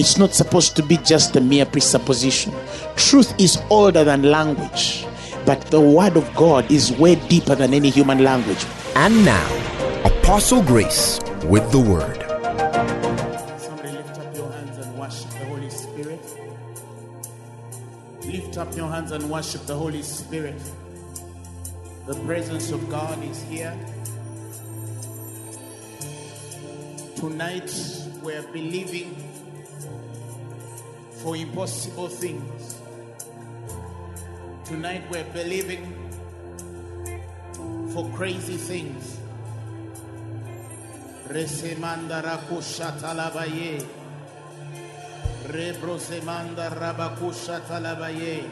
It's not supposed to be just a mere presupposition. Truth is older than language, but the word of God is way deeper than any human language. And now, Apostle Grace with the word. Somebody lift up your hands and worship the Holy Spirit. Lift up your hands and worship the Holy Spirit. The presence of God is here. Tonight we're believing for impossible things. Tonight we're believing for crazy things. Resemanda rakusha talabaye. Rebrosemanda rabakusha talabaye.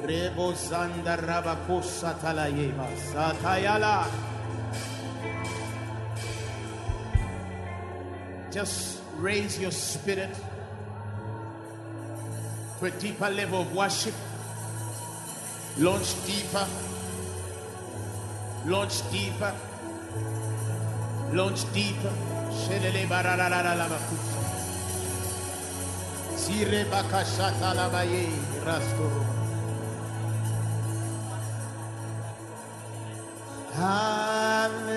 Rebozanda rabakusha talaye. Masatayala. Just raise your spirit to a deeper level of worship. Launch deeper. Launch deeper. Launch deeper. Shelele bararararalabakusa. Sire bakashata labaye raskoro. Hallelujah.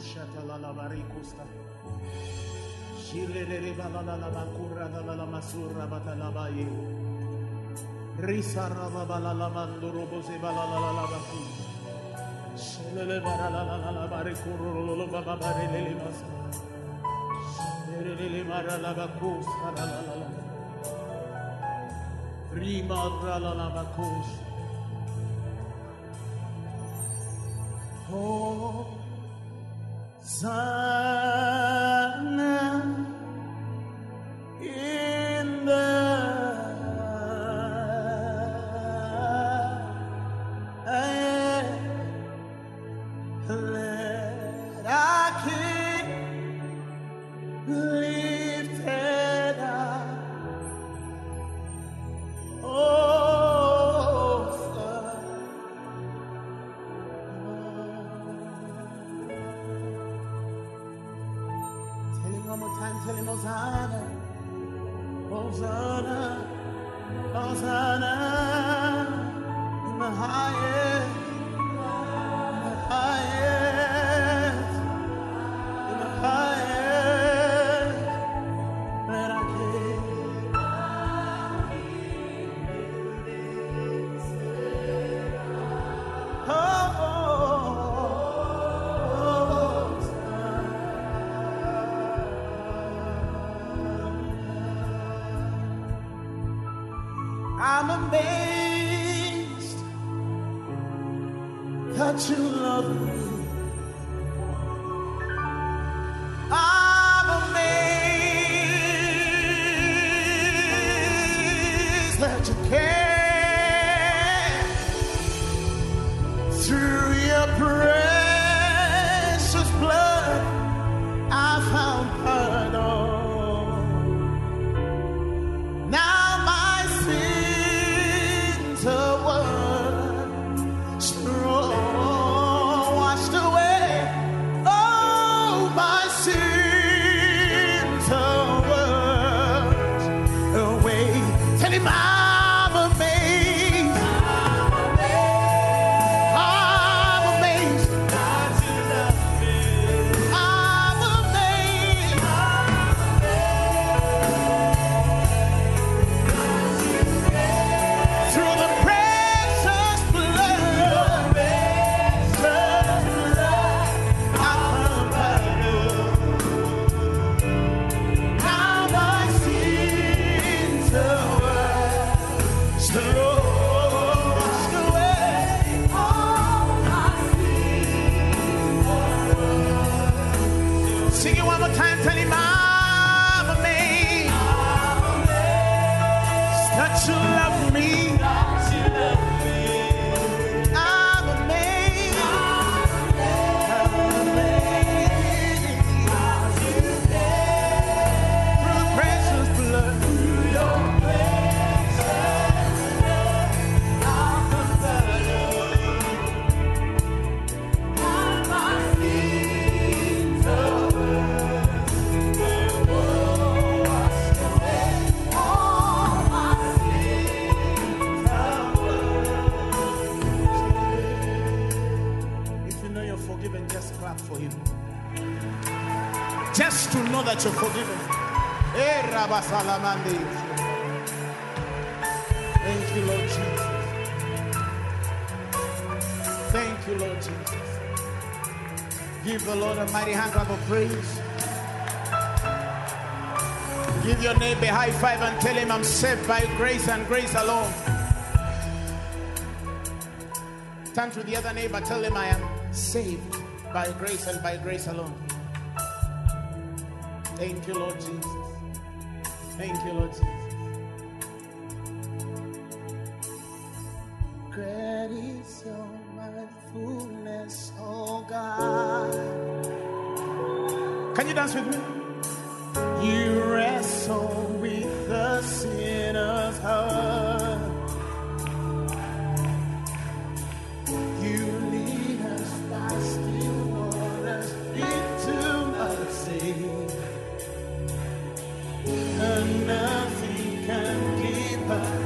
Risalanda rabakusha talala barikusta. Shilere balala la bakura la masura batalabaye. Risa rabala la manduro bose balala la la baku. Shilele barala la la la barikuru lo baba barele masa. Shilele marala bakusta la la la la. Rima rala la bakusta. Know that you're forgiven. Eh. Thank you, Lord Jesus. Thank you, Lord Jesus. Give the Lord a mighty hand clap of praise. Give your neighbor a high five and tell him I'm saved by grace and grace alone. Turn to the other neighbor, tell him I am saved by grace and by grace alone. Thank you, Lord Jesus. Thank you, Lord Jesus. Great is your mindfulness, oh God. Can you dance with me? You wrestle with the sinner's heart. Nothing can keep us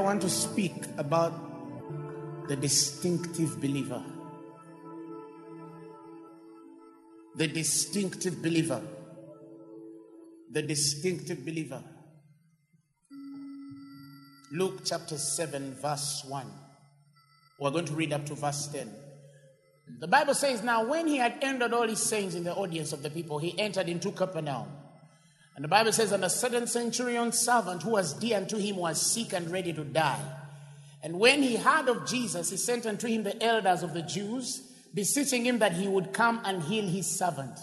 want to speak about the distinctive believer. The distinctive believer. The distinctive believer. Luke chapter 7, verse 1. We're going to read up to verse 10. The Bible says, Now when he had ended all his sayings in the audience of the people, he entered into Capernaum. And the Bible says, And a certain centurion's servant who was dear unto him was sick and ready to die. And when he heard of Jesus, he sent unto him the elders of the Jews, beseeching him that he would come and heal his servant.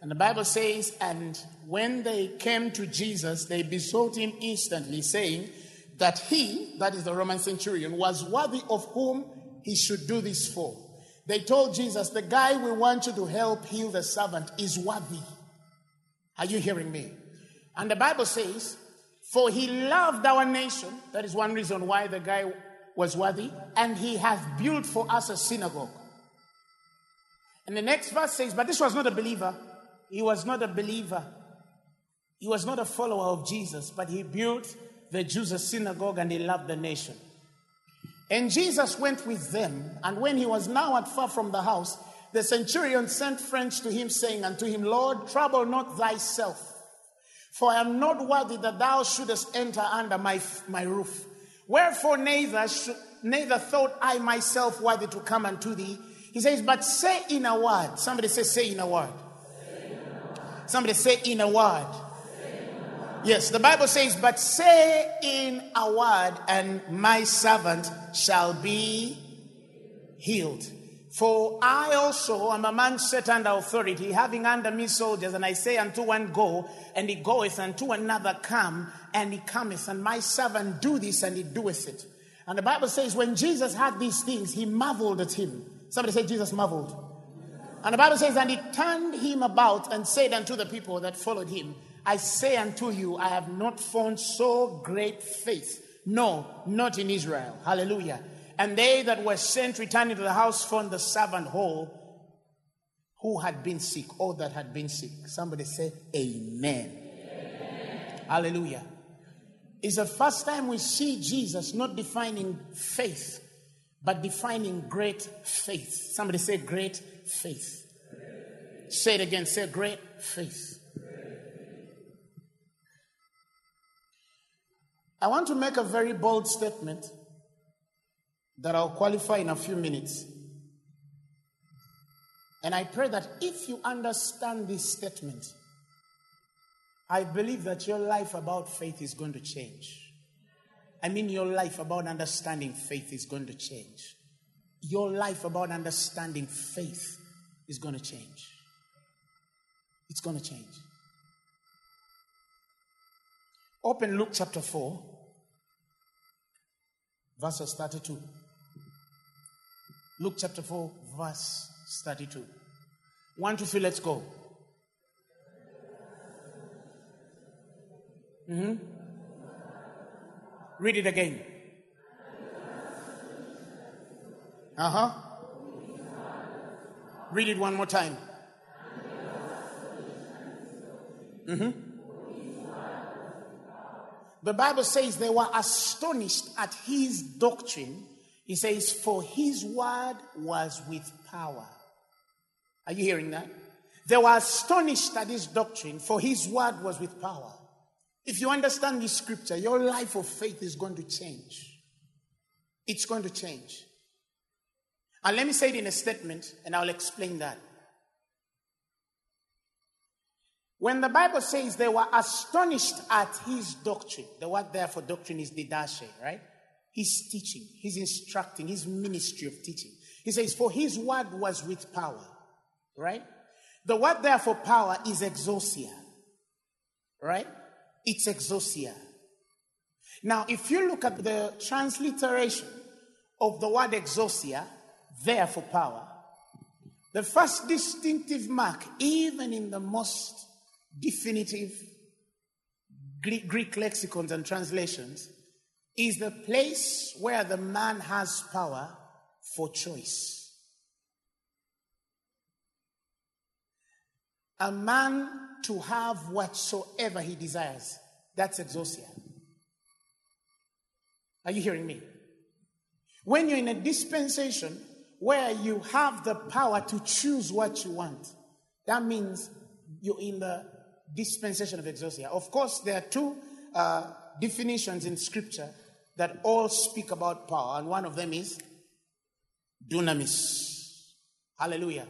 And the Bible says, And when they came to Jesus, they besought him instantly, saying that he, that is the Roman centurion, was worthy of whom he should do this for. They told Jesus, The guy we want you to help heal the servant is worthy. Are you hearing me? And the Bible says, For he loved our nation. That is one reason why the guy was worthy. And he hath built for us a synagogue. And the next verse says, But this was not a believer. He was not a believer. He was not a follower of Jesus, but he built the Jews a synagogue and he loved the nation. And Jesus went with them, and when he was now at far from the house, the centurion sent friends to him, saying unto him, Lord, trouble not thyself, for I am not worthy that thou shouldest enter under my, my roof. Wherefore neither, should, neither thought I myself worthy to come unto thee. He says, But say in a word. Somebody say, Say in a word. Somebody say in a word. Yes, the Bible says, But say in a word, and my servant shall be healed. For I also am a man set under authority, having under me soldiers, and I say unto one, Go, and he goeth, and to another, Come, and he cometh, and my servant do this, and he doeth it. And the Bible says, when Jesus had these things, he marveled at him. Somebody say, Jesus marveled. And the Bible says, and he turned him about and said unto the people that followed him, I say unto you, I have not found so great faith. No, not in Israel. Hallelujah. And they that were sent returning to the house found the servant whole who had been sick, or that had been sick. Somebody say, Amen. Amen. Hallelujah. It's the first time we see Jesus not defining faith, but defining great faith. Somebody say, Great faith. Say it again. Say, Great faith. I want to make a very bold statement that I'll qualify in a few minutes. And I pray that if you understand this statement, I believe that your life about faith is going to change. I mean, your life about understanding faith is going to change. Your life about understanding faith is going to change. It's going to change. Open Luke chapter 4, verses 32. Luke chapter 4, verse 32. One, two, three, let's go. Mm-hmm. Read it again. Uh huh. Read it one more time. Mm-hmm. The Bible says they were astonished at his doctrine. He says, For his word was with power. Are you hearing that? They were astonished at his doctrine, for his word was with power. If you understand this scripture, your life of faith is going to change. It's going to change. And let me say it in a statement, and I'll explain that. When the Bible says they were astonished at his doctrine, the word there for doctrine is didache, right? He's teaching, he's instructing, his ministry of teaching. He says, For his word was with power, right? The word there for power is exousia, right? It's exousia. Now, if you look at the transliteration of the word exousia, there for power, the first distinctive mark, even in the most definitive Greek, Greek lexicons and translations, is the place where the man has power for choice. A man to have whatsoever he desires. That's exousia. Are you hearing me? When you're in a dispensation where you have the power to choose what you want, that means you're in the dispensation of exousia. Of course, there are two uh, definitions in scripture that all speak about power, and one of them is dunamis. Hallelujah.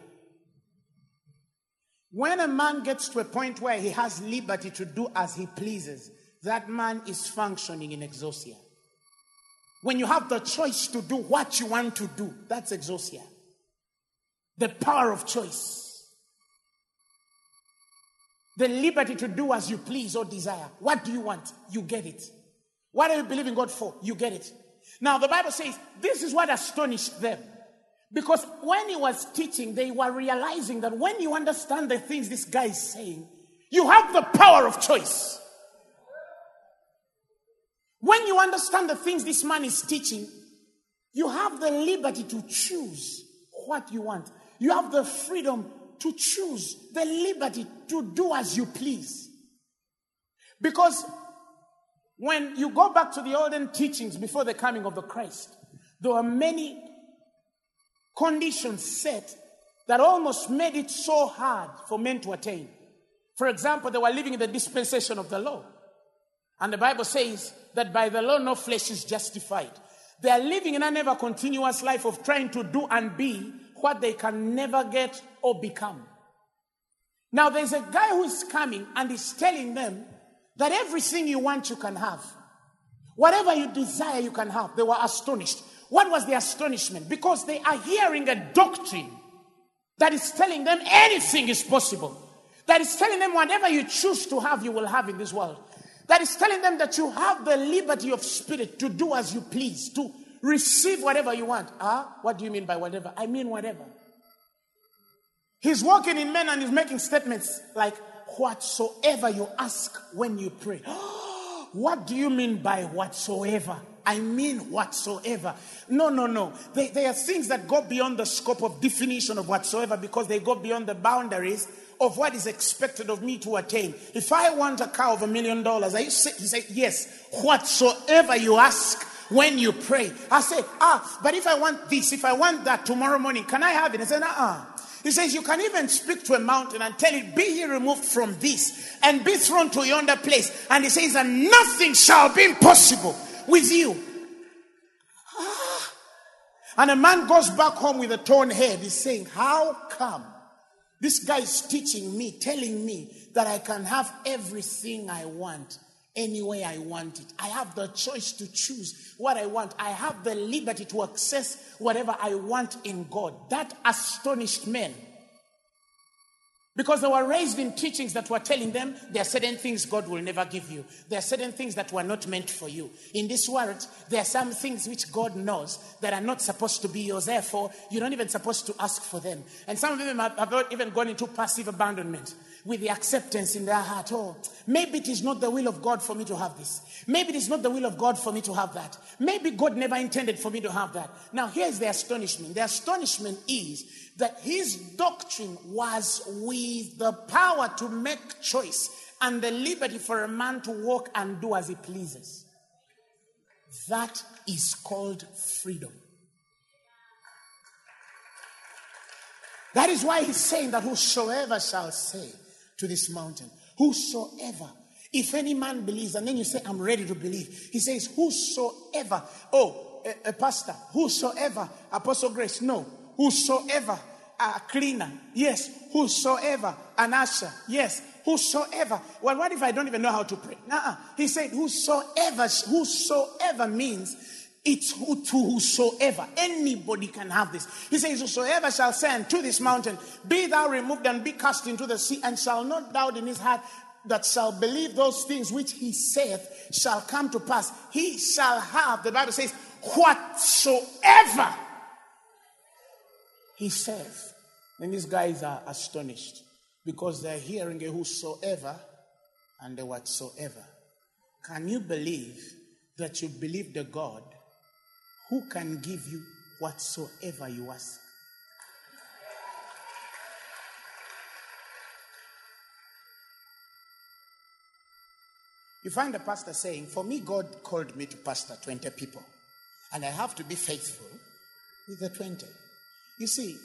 When a man gets to a point where he has liberty to do as he pleases, that man is functioning in exousia. When you have the choice to do what you want to do, that's exousia. The power of choice. The liberty to do as you please or desire. What do you want? You get it. What are you believing God for? You get it. Now, the Bible says this is what astonished them. Because when he was teaching, they were realizing that when you understand the things this guy is saying, you have the power of choice. When you understand the things this man is teaching, you have the liberty to choose what you want. You have the freedom to choose, the liberty to do as you please. Because when you go back to the olden teachings before the coming of the Christ, there were many conditions set that almost made it so hard for men to attain. For example, they were living in the dispensation of the law. And the Bible says that by the law, no flesh is justified. They are living in an ever continuous life of trying to do and be what they can never get or become. Now, there's a guy who is coming and is telling them that everything you want, you can have. Whatever you desire, you can have. They were astonished. What was the astonishment? Because they are hearing a doctrine that is telling them anything is possible. That is telling them whatever you choose to have, you will have in this world. That is telling them that you have the liberty of spirit to do as you please, to receive whatever you want. Ah, what do you mean by whatever? I mean whatever. He's walking in men and he's making statements like, whatsoever you ask when you pray. what do you mean by whatsoever? I mean whatsoever. No, no, no. They, they are things that go beyond the scope of definition of whatsoever because they go beyond the boundaries of what is expected of me to attain. If I want a car of a million dollars, I say, he said, yes, whatsoever you ask when you pray. I say, ah, but if I want this, if I want that tomorrow morning, can I have it? I said, uh-uh. He says, You can even speak to a mountain and tell it, Be ye removed from this and be thrown to yonder place. And he says, And nothing shall be impossible with you. Ah. And a man goes back home with a torn head. He's saying, How come this guy is teaching me, telling me that I can have everything I want? Any way I want it. I have the choice to choose what I want. I have the liberty to access whatever I want in God. That astonished men. Because they were raised in teachings that were telling them there are certain things God will never give you. There are certain things that were not meant for you. In this world, there are some things which God knows that are not supposed to be yours. Therefore, you're not even supposed to ask for them. And some of them have, have even gone into passive abandonment with the acceptance in their heart. Oh, maybe it is not the will of God for me to have this. Maybe it is not the will of God for me to have that. Maybe God never intended for me to have that. Now, here's the astonishment. The astonishment is that his doctrine was with the power to make choice and the liberty for a man to walk and do as he pleases. That is called freedom. That is why he's saying that whosoever shall say, to this mountain. Whosoever, if any man believes, and then you say, I'm ready to believe. He says, Whosoever, oh, a, a pastor, whosoever, Apostle Grace, no, whosoever, a cleaner, yes, whosoever, an usher, yes, whosoever. Well, what if I don't even know how to pray? Nuh-uh. He said, Whosoever, whosoever means it's who, to whosoever. Anybody can have this. He says, Whosoever shall say unto this mountain, Be thou removed and be cast into the sea, and shall not doubt in his heart that shall believe those things which he saith shall come to pass. He shall have, the Bible says, whatsoever he says. Then these guys are astonished because they're hearing a whosoever and a whatsoever. Can you believe that you believe the God who can give you whatsoever you ask. You find the pastor saying, For me, God called me to pastor 20 people, and I have to be faithful with the 20. You see,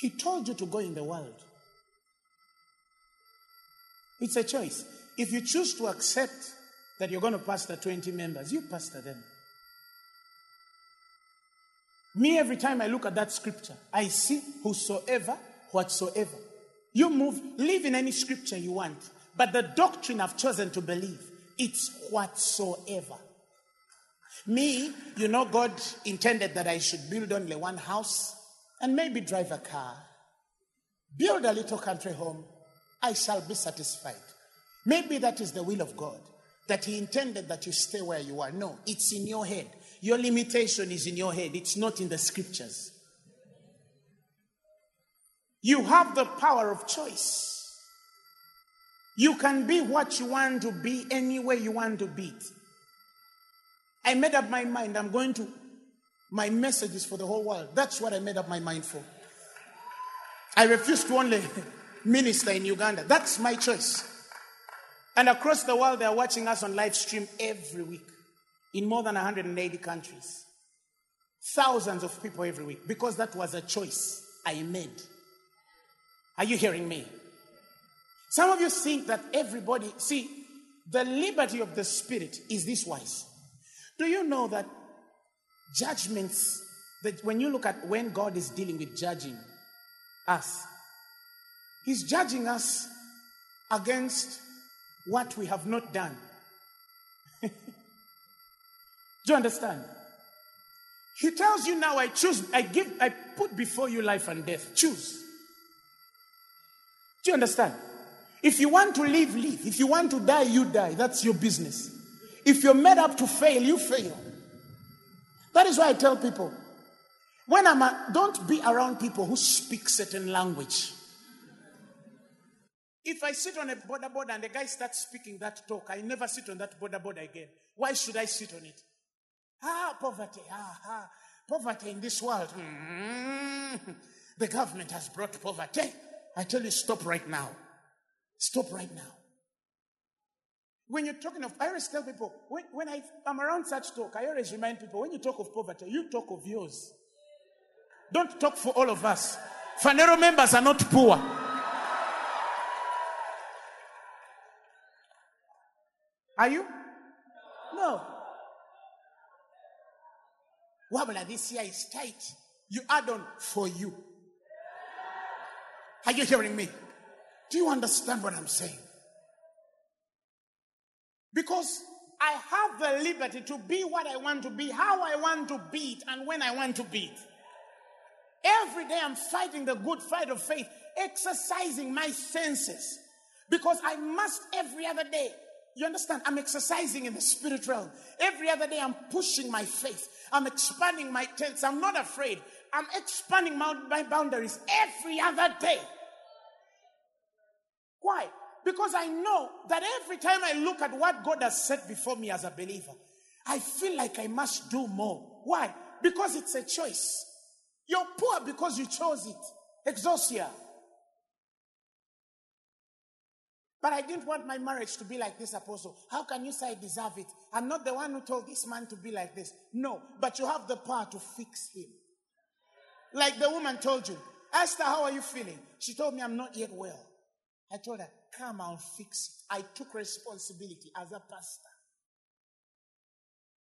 He told you to go in the world. It's a choice. If you choose to accept that you're going to pastor 20 members, you pastor them. Me, every time I look at that scripture, I see whosoever, whatsoever. You move, live in any scripture you want. But the doctrine I've chosen to believe, it's whatsoever. Me, you know, God intended that I should build only one house and maybe drive a car, build a little country home. I shall be satisfied. Maybe that is the will of God, that He intended that you stay where you are. No, it's in your head. Your limitation is in your head, it's not in the scriptures. You have the power of choice. You can be what you want to be anywhere you want to be. I made up my mind. I'm going to, my message is for the whole world. That's what I made up my mind for. I refuse to only minister in Uganda. That's my choice. And across the world, they're watching us on live stream every week in more than 180 countries. Thousands of people every week because that was a choice I made. Are you hearing me? Some of you think that everybody, see, the liberty of the Spirit is this wise. Do you know that judgments, that when you look at when God is dealing with judging us, He's judging us against what we have not done. Do you understand? He tells you now, I choose, I give, I put before you life and death. Choose. Do you understand? If you want to live, live. If you want to die, you die. That's your business. If you're made up to fail, you fail. That is why I tell people when I'm a, don't be around people who speak certain language. If I sit on a boda boda and the guy starts speaking that talk, I never sit on that boda boda again. Why should I sit on it? Ah, poverty. Ah, ah. Poverty in this world. Mm-hmm. The government has brought poverty. I tell you, stop right now. Stop right now. When you're talking of, I always tell people, when, when I, I'm around such talk, I always remind people, when you talk of poverty, you talk of yours. Don't talk for all of us. Phaneroo members are not poor. Are you? No. Wabula, this year is tight. You add on for you. Are you hearing me? Do you understand what I'm saying? Because I have the liberty to be what I want to be, how I want to be it, and when I want to be it. Every day I'm fighting the good fight of faith, exercising my senses. Because I must every other day you understand? I'm exercising in the spirit realm. Every other day, I'm pushing my faith. I'm expanding my tents. I'm not afraid. I'm expanding my, my boundaries every other day. Why? Because I know that every time I look at what God has set before me as a believer, I feel like I must do more. Why? Because it's a choice. You're poor because you chose it. Exousia. But I didn't want my marriage to be like this, Apostle. How can you say I deserve it? I'm not the one who told this man to be like this. No, but you have the power to fix him. Like the woman told you, Esther, how are you feeling? She told me I'm not yet well. I told her, come I'll fix it. I took responsibility as a pastor.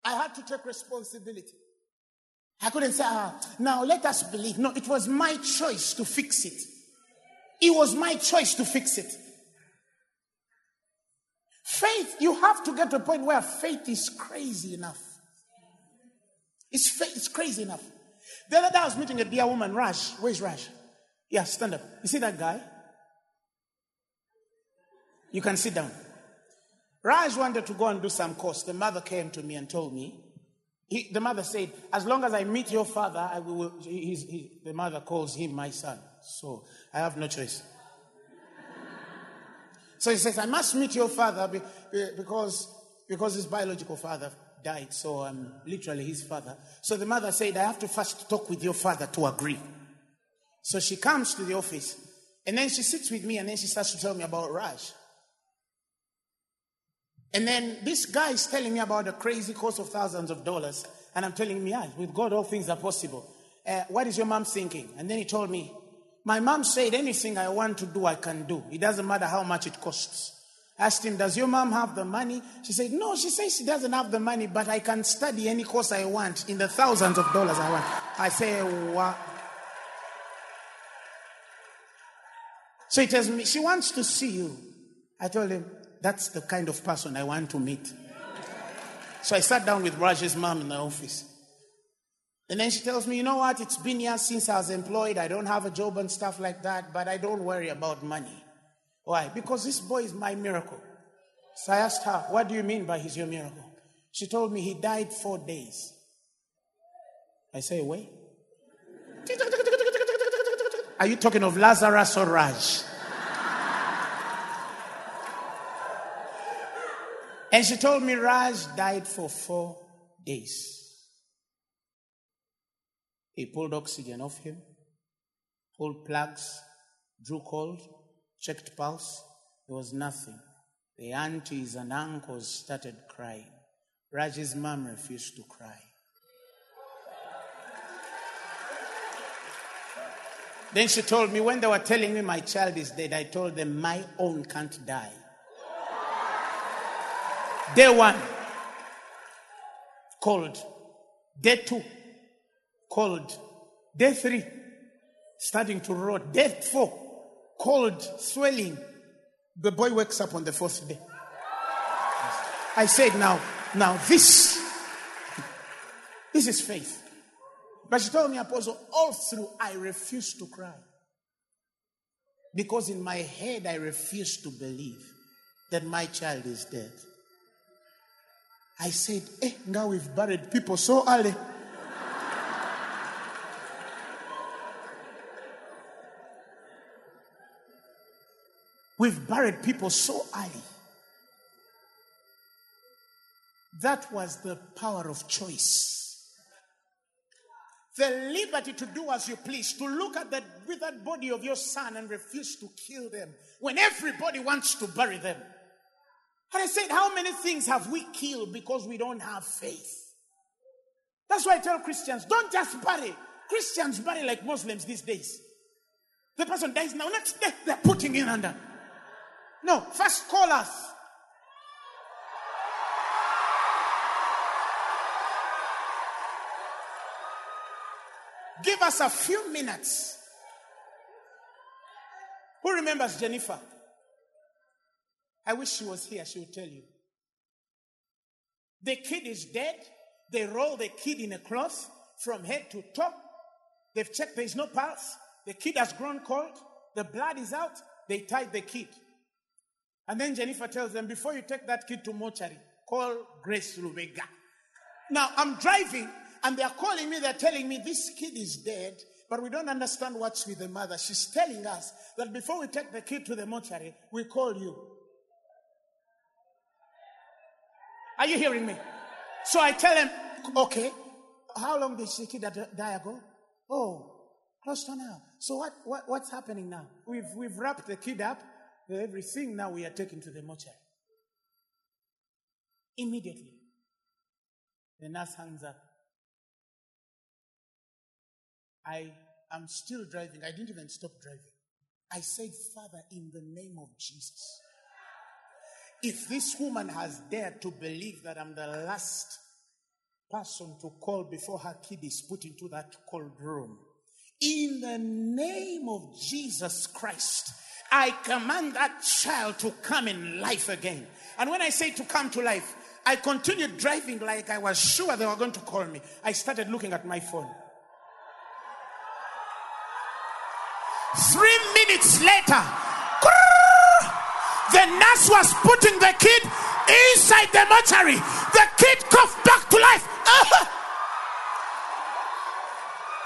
I had to take responsibility. I couldn't say, ah, now let us believe. No, it was my choice to fix it. It was my choice to fix it. Faith, you have to get to a point where faith is crazy enough. It's, faith, it's crazy enough. The other day I was meeting a dear woman, Raj. Where's Raj? Yeah, stand up. You see that guy? You can sit down. Raj wanted to go and do some course. The mother came to me and told me. He, the mother said, As long as I meet your father, I will. He, he, the mother calls him my son. So I have no choice. So he says, I must meet your father because, because his biological father died. So I'm literally his father. So the mother said, I have to first talk with your father to agree. So she comes to the office and then she sits with me and then she starts to tell me about Raj. And then this guy is telling me about a crazy cost of thousands of dollars. And I'm telling him, yeah, with God, all things are possible. Uh, what is your mom thinking? And then he told me, my mom said, anything I want to do, I can do. It doesn't matter how much it costs. Asked him, does your mom have the money? She said, no, she says she doesn't have the money, but I can study any course I want in the thousands of dollars I want. I say, what? So he tells me, she wants to see you. I told him, that's the kind of person I want to meet. So I sat down with Raj's mom in the office. And then she tells me, you know what? It's been years since I was employed. I don't have a job and stuff like that, but I don't worry about money. Why? Because this boy is my miracle. So I asked her, what do you mean by he's your miracle? She told me he died four days. I say, wait. Are you talking of Lazarus or Raj? And she told me Raj died for four days. He pulled oxygen off him, pulled plugs, drew cold, checked pulse. There was nothing. The aunties and uncles started crying. Raj's mom refused to cry. Then she told me when they were telling me my child is dead, I told them my own can't die. Day one, cold. Day two, cold. Day three, starting to rot. Day four, cold, swelling. The boy wakes up on the fourth day. I said, now, now this, this is faith. But she told me, Apostle, all through I refused to cry. Because in my head I refused to believe that my child is dead. I said, eh, now we've buried people so early. We've buried people so early. That was the power of choice. The liberty to do as you please, to look at the withered body of your son and refuse to kill them when everybody wants to bury them. And I said, How many things have we killed because we don't have faith? That's why I tell Christians don't just bury. Christians bury like Muslims these days. The person dies now, next day they're putting in under. No, first call us. Give us a few minutes. Who remembers Jennifer? I wish she was here, she would tell you. The kid is dead. They roll the kid in a cloth from head to toe. They've checked there is no pulse. The kid has grown cold. The blood is out. They tied the kid. And then Jennifer tells them, before you take that kid to mortuary, call Grace Lubega. Now I'm driving and they're calling me, they're telling me this kid is dead, but we don't understand what's with the mother. She's telling us that before we take the kid to the mortuary, we call you. Are you hearing me? So I tell him, okay, how long did the kid uh, die ago? Oh, close to now. So what, what, what's happening now? We've, we've wrapped the kid up, everything now we are taking to the mortuary. Immediately, the nurse hands up. I am still driving. I didn't even stop driving. I said, Father, in the name of Jesus, if this woman has dared to believe that I'm the last person to call before her kid is put into that cold room, in the name of Jesus Christ, I command that child to come in life again. And when I say to come to life, I continued driving like I was sure they were going to call me. I started looking at my phone. Three minutes later, the nurse was putting the kid inside the mortuary. The kid coughed back to life. Uh-huh.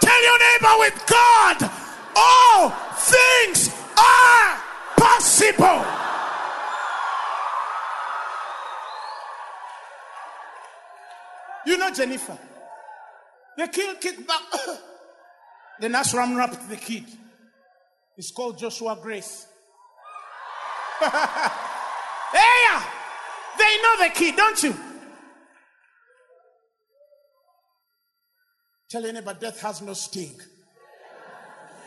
Tell your neighbor with God, all things are possible. You know Jennifer. The kid kicked back. the nurse ran up the kid. It's called Joshua Grace. hey! They know the kid, don't you? Tell neighbor, death has no sting.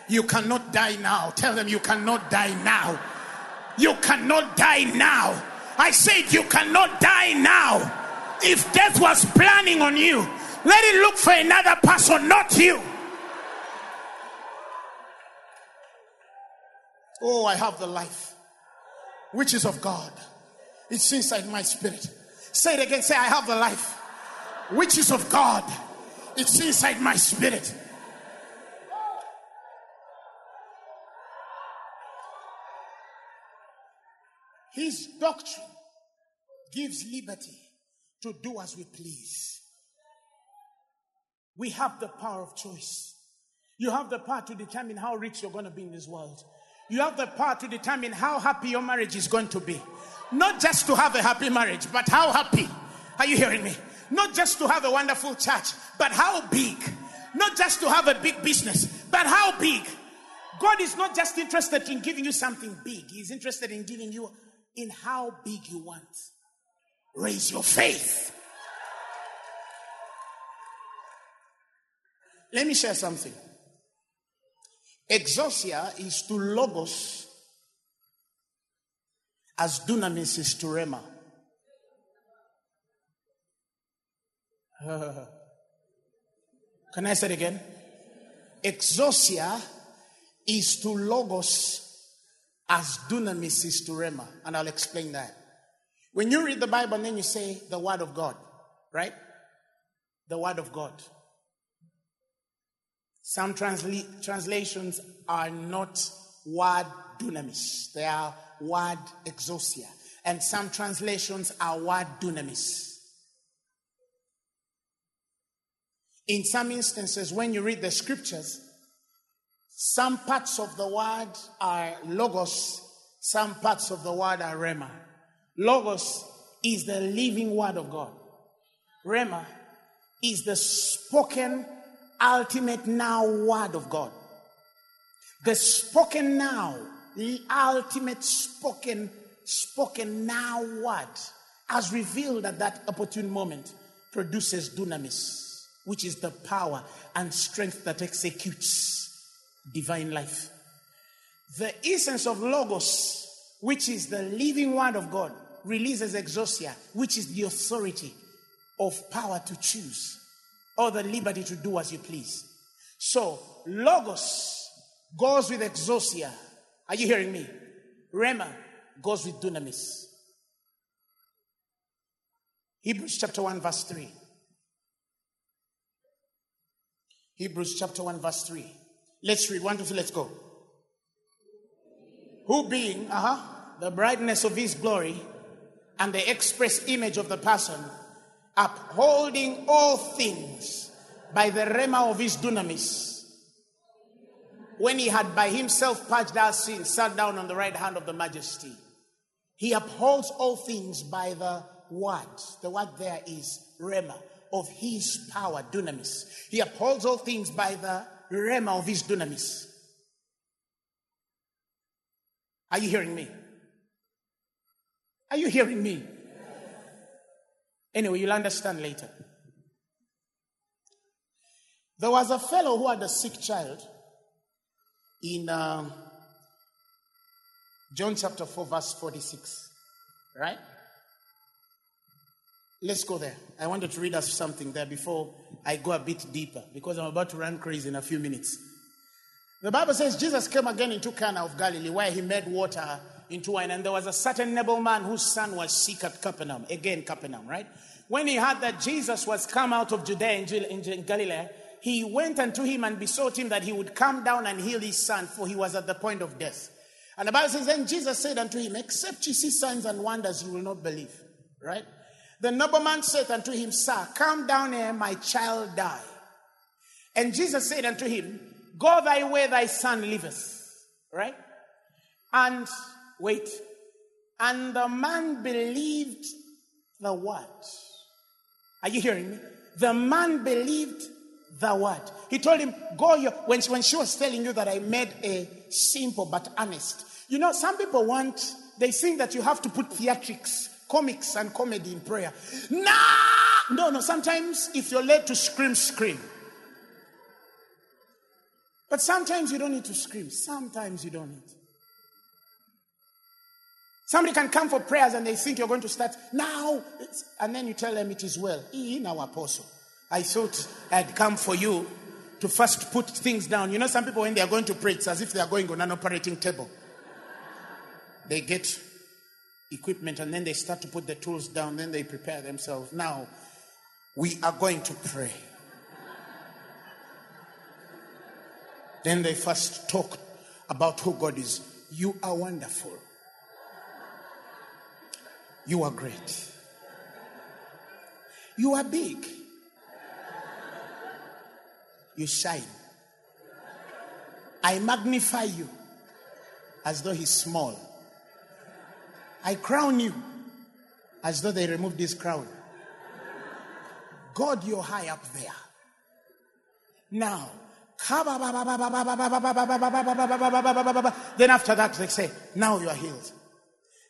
You cannot die now. Tell them you cannot die now. You cannot die now. I said you cannot die now. If death was planning on you, let it look for another person, not you. Oh, I have the life which is of God. It's inside my spirit. Say it again. Say, I have the life which is of God. It's inside my spirit. His doctrine gives liberty to do as we please. We have the power of choice. You have the power to determine how rich you're going to be in this world. You have the power to determine how happy your marriage is going to be. Not just to have a happy marriage, but how happy. Are you hearing me? Not just to have a wonderful church, but how big. Not just to have a big business, but how big. God is not just interested in giving you something big, He's interested in giving you in how big you want. Raise your faith. Let me share something. Exousia is to logos as dunamis is to rhema. can I say it again? Exousia is to logos as dunamis is to rhema, and I'll explain that. When you read the Bible and then you say the Word of God, right? The Word of God. Some transla- translations are not word dunamis, they are word exousia. And some translations are word dunamis. In some instances, when you read the scriptures, some parts of the word are logos, some parts of the word are rhema. Logos is the living word of God. Rhema is the spoken, ultimate now word of God. The spoken now, the ultimate spoken, spoken now word, as revealed at that opportune moment, produces dunamis, which is the power and strength that executes divine life. The essence of Logos, which is the living word of God, releases exousia, which is the authority of power to choose or the liberty to do as you please. So, Logos goes with exousia. Are you hearing me? Rhema goes with dunamis. Hebrews chapter 1, verse 3. Hebrews chapter 1, verse 3. Let's read. One, two, three, let's go. Who being, uh huh, the brightness of his glory and the express image of the person, upholding all things by the rhema of his dunamis. When he had by himself purged our sins, sat down on the right hand of the majesty. He upholds all things by the word. The word there is rema of his power, dunamis. He upholds all things by the rhema of his dunamis. Are you hearing me? Are you hearing me? Anyway, you'll understand later. There was a fellow who had a sick child in uh, John chapter 4, verse 46. Right? Let's go there. I wanted to read us something there before I go a bit deeper because I'm about to run crazy in a few minutes. The Bible says Jesus came again into Cana of Galilee where he made water into wine. And there was a certain nobleman whose son was sick at Capernaum. Again, Capernaum, right? When he heard that Jesus was come out of Judea in Galilee, he went unto him and besought him that he would come down and heal his son, for he was at the point of death. And the Bible says, Then Jesus said unto him, Except ye see signs and wonders, you will not believe. Right? The nobleman said unto him, Sir, come down here, my child die. And Jesus said unto him, Go thy way, thy son liveth. Right? And wait. And the man believed the word. Are you hearing me? The man believed the word. He told him, Go your when, when she was telling you that I made a simple but honest. You know, some people want, they think that you have to put theatrics comics and comedy in prayer. Nah! No, no. Sometimes if you're led to scream, scream. But sometimes you don't need to scream. Sometimes you don't need. Somebody can come for prayers and they think you're going to start now, and then you tell them it is well. In our apostle, I thought I'd come for you to first put things down. You know, some people when they are going to pray, it's as if they are going on an operating table. They get equipment and then they start to put the tools down, then they prepare themselves. Now, we are going to pray. then they first talk about who God is. You are wonderful. You are great. You are big. You shine. I magnify you as though he's small. I crown you as though they removed this crown. God, you're high up there. Now, then after that, they say, Now you are healed.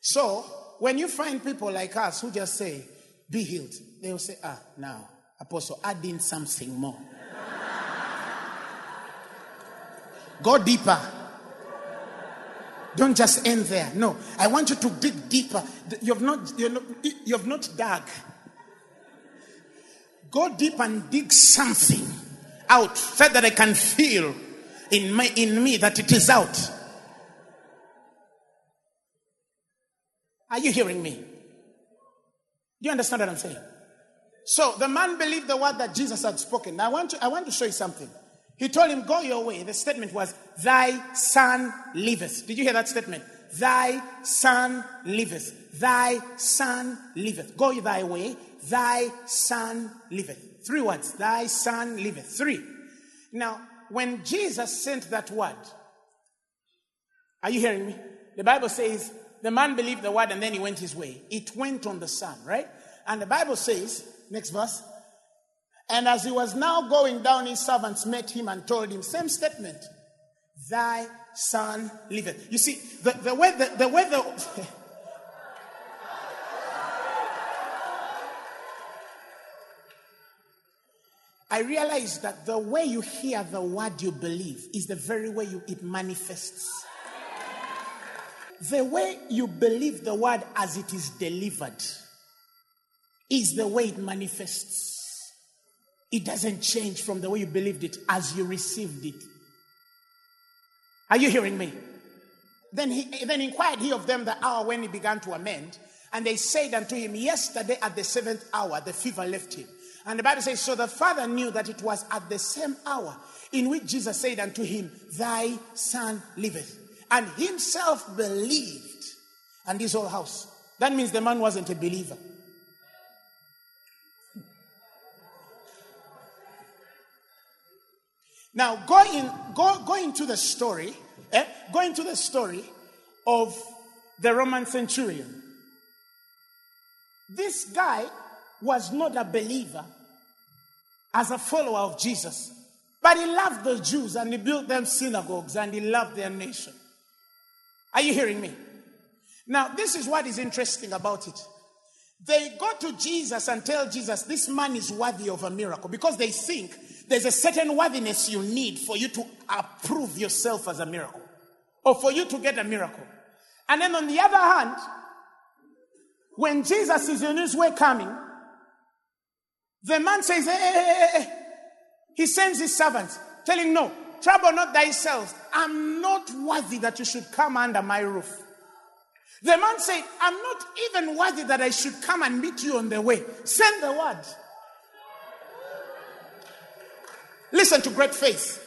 So, when you find people like us who just say, Be healed, they will say, Ah, now, Apostle, add in something more. Go deeper. Don't just end there. No, I want you to dig deeper. You've not, you're not, you've not dug. Go deep and dig something out so that I can feel in, my, in me that it is out. Are you hearing me? Do you understand what I'm saying? So the man believed the word that Jesus had spoken. Now I want to, I want to show you something. He told him, Go your way. The statement was, Thy son liveth. Did you hear that statement? Thy son liveth. Thy son liveth. Go thy way. Thy son liveth. Three words. Thy son liveth. Three. Now, when Jesus sent that word, are you hearing me? The Bible says the man believed the word and then he went his way. It went on the son, right? And the Bible says, next verse, and as he was now going down, his servants met him and told him, same statement, thy son liveth. You see, the, the way the, the way the I realize that the way you hear the word you believe is the very way you, it manifests. The way you believe the word as it is delivered is the way it manifests. It doesn't change from the way you believed it as you received it. Are you hearing me? Then he then inquired he of them the hour when he began to amend, and they said unto him, Yesterday at the seventh hour the fever left him. And the Bible says, So the father knew that it was at the same hour in which Jesus said unto him, Thy son liveth. And himself believed, and his whole house. That means the man wasn't a believer. Now, go, in, go, go into the story, eh? go into the story of the Roman centurion. This guy was not a believer as a follower of Jesus, but he loved the Jews and he built them synagogues and he loved their nation. Are you hearing me? Now, this is what is interesting about it. They go to Jesus and tell Jesus, this man is worthy of a miracle because they think there's a certain worthiness you need for you to approve yourself as a miracle or for you to get a miracle. And then on the other hand, when Jesus is in his way coming, the man says, hey, hey, hey, he sends his servants, telling, No, trouble not thyself. I'm not worthy that you should come under my roof. The man said, I'm not even worthy that I should come and meet you on the way. Send the word. Listen to great faith.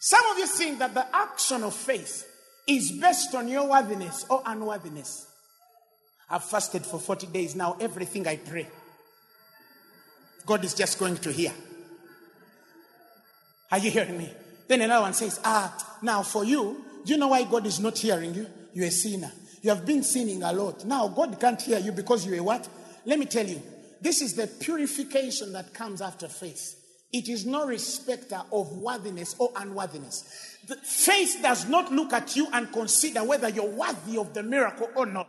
Some of you think that the action of faith is based on your worthiness or unworthiness. I've fasted for 40 days now. Everything I pray, God is just going to hear. Are you hearing me? Then another one says, Ah, now for you, do you know why God is not hearing you? You're a sinner. You have been sinning a lot. Now God can't hear you because you're what? Let me tell you, this is the purification that comes after faith. It is no respecter of worthiness or unworthiness. The faith does not look at you and consider whether you're worthy of the miracle or not.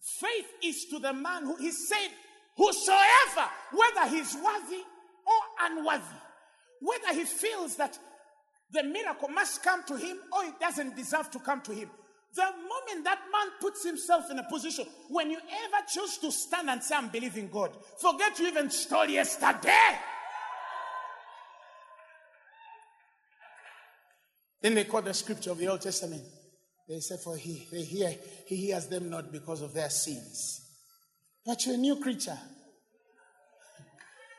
Faith is to the man who he said, Whosoever, whether he's worthy or unworthy, whether he feels that the miracle must come to him or it doesn't deserve to come to him. The moment that man puts himself in a position, when you ever choose to stand and say, I'm believing God, forget you even stole yesterday. Then they quote the scripture of the Old Testament. They say, For he, they hear, he hears them not because of their sins. But you're a new creature.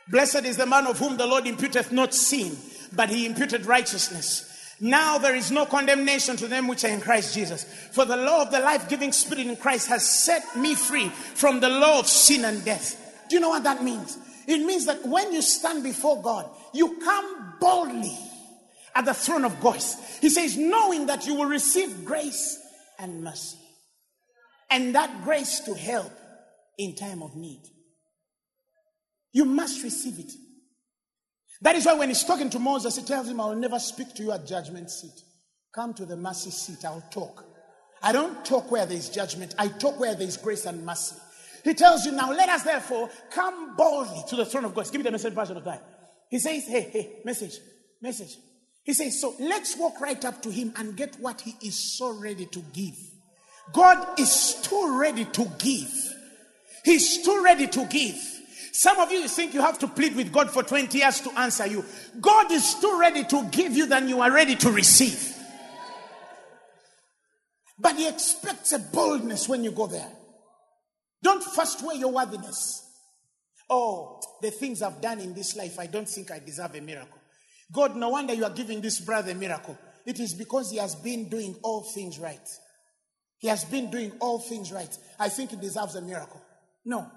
Blessed is the man of whom the Lord imputeth not sin, but he imputed righteousness. Now there is no condemnation to them which are in Christ Jesus. For the law of the life giving spirit in Christ has set me free from the law of sin and death. Do you know what that means? It means that when you stand before God, you come boldly at the throne of God. He says, knowing that you will receive grace and mercy, and that grace to help in time of need. You must receive it. That is why when he's talking to Moses, he tells him, I will never speak to you at judgment seat. Come to the mercy seat, I'll talk. I don't talk where there is judgment, I talk where there is grace and mercy. He tells you, now let us therefore come boldly to the throne of God. Give me the message version of that. He says, hey, hey, message, message. He says, so let's walk right up to him and get what he is so ready to give. God is too ready to give. He's too ready to give. Some of you think you have to plead with God for 20 years to answer you. God is too ready to give you than you are ready to receive. But He expects a boldness when you go there. Don't first weigh your worthiness. Oh, the things I've done in this life, I don't think I deserve a miracle. God, no wonder you are giving this brother a miracle. It is because he has been doing all things right. He has been doing all things right. I think he deserves a miracle. No.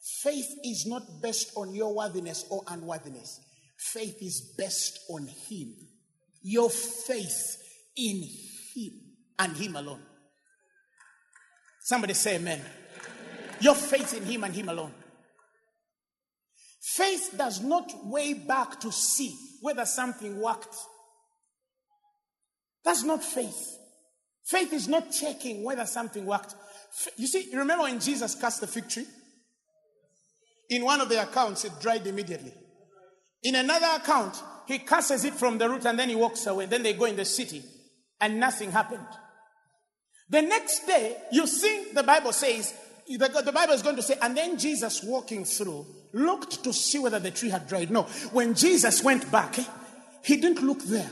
Faith is not based on your worthiness or unworthiness. Faith is based on Him. Your faith in Him and Him alone. Somebody say amen. Your faith in Him and Him alone. Faith does not weigh back to see whether something worked. That's not faith. Faith is not checking whether something worked. You see, you remember when Jesus cast the fig tree? In one of the accounts, it dried immediately. In another account, he curses it from the root and then he walks away. Then they go in the city and nothing happened. The next day, you see, the Bible says, the, the Bible is going to say, and then Jesus walking through looked to see whether the tree had dried. No, when Jesus went back, he didn't look there.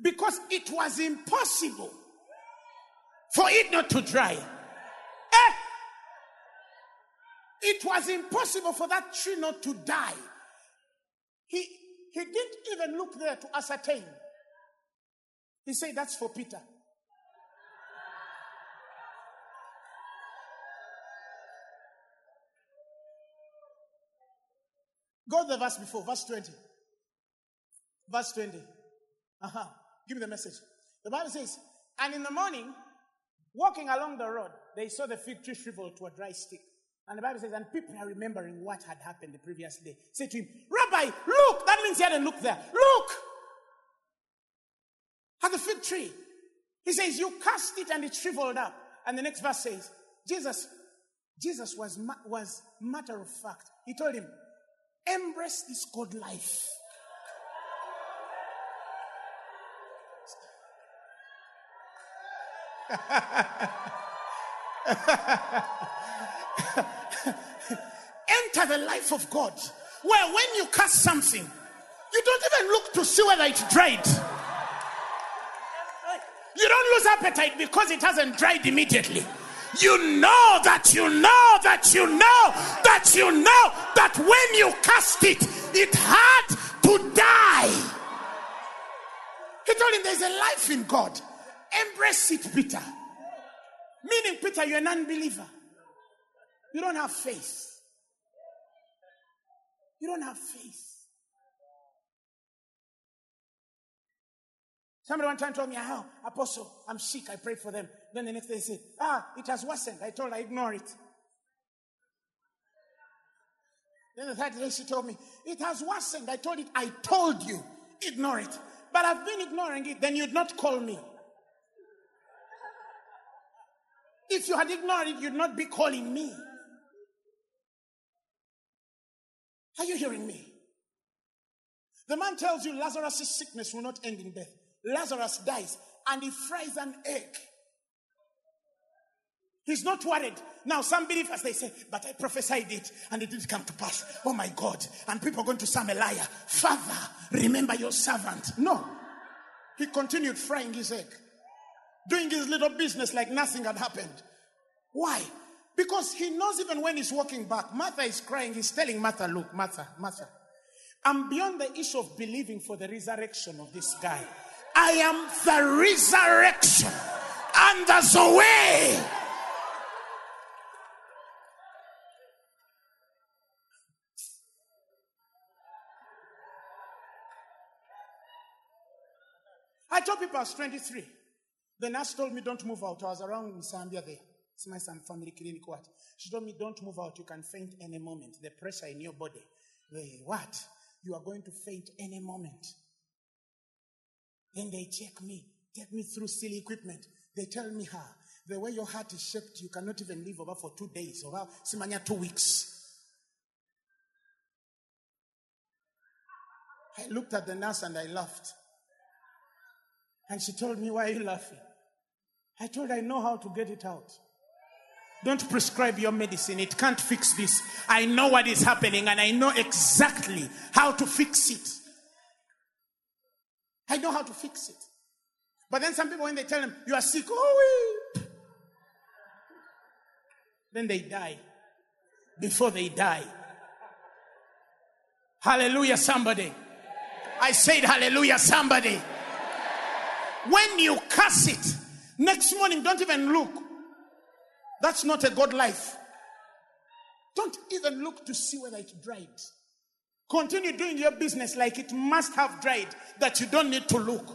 Because it was impossible for it not to dry. Eh? It was impossible for that tree not to die. He, he didn't even look there to ascertain. He said, That's for Peter. Go to the verse before, verse 20. Verse 20. Uh huh. Give me the message. The Bible says, And in the morning, Walking along the road, they saw the fig tree shrivel to a dry stick. And the Bible says, and people are remembering what had happened the previous day. Say to him, Rabbi, look! That means he hadn't looked there. Look! At the fig tree. He says, You cast it and it shriveled up. And the next verse says, Jesus, Jesus was, was matter of fact. He told him, Embrace this God life. Enter the life of God, where when you cast something, you don't even look to see whether it's dried. You don't lose appetite because it hasn't dried immediately. You know that you know that you know that you know that when you cast it, it had to die. He told him there's a life in God. Embrace it, Peter. Meaning, Peter, you're an unbeliever. You don't have faith. You don't have faith. Somebody one time told me, oh, Apostle, I'm sick. I prayed for them. Then the next day they said, ah, it has worsened. I told her, ignore it. Then the third day she told me, it has worsened. I told it, I told you, ignore it. But I've been ignoring it. Then you'd not call me. If you had ignored it, you'd not be calling me. Are you hearing me? The man tells you Lazarus' sickness will not end in death. Lazarus dies and he fries an egg. He's not worried. Now, some believers they say, But I prophesied it and it didn't come to pass. Oh my God. And people are going to I'm a liar. Father, remember your servant. No. He continued frying his egg, doing his little business like nothing had happened. Why? Because he knows even when he's walking back, Martha is crying. He's telling Martha, Look, Martha, Martha, I'm beyond the issue of believing for the resurrection of this guy. I am the resurrection and the way. I told people I was 23. The nurse told me, don't move out. I was around in Zambia there. It's my son family clinic. What? She told me, don't move out. You can faint any moment. The pressure in your body. Hey, what? You are going to faint any moment. Then they check me, take me through silly equipment. They tell me how. The way your heart is shaped, you cannot even live over for two days, over Simanya two weeks. I looked at the nurse and I laughed. And she told me, Why are you laughing? I told her, I know how to get it out. Don't prescribe your medicine. It can't fix this. I know what is happening and I know exactly how to fix it. I know how to fix it. But then some people, when they tell them, You are sick, oh, wait. Then they die. Before they die. Hallelujah, somebody. I said, Hallelujah, somebody. When you curse it, next morning, don't even look. That's not a God life. Don't even look to see whether it dried. Continue doing your business like it must have dried, that you don't need to look.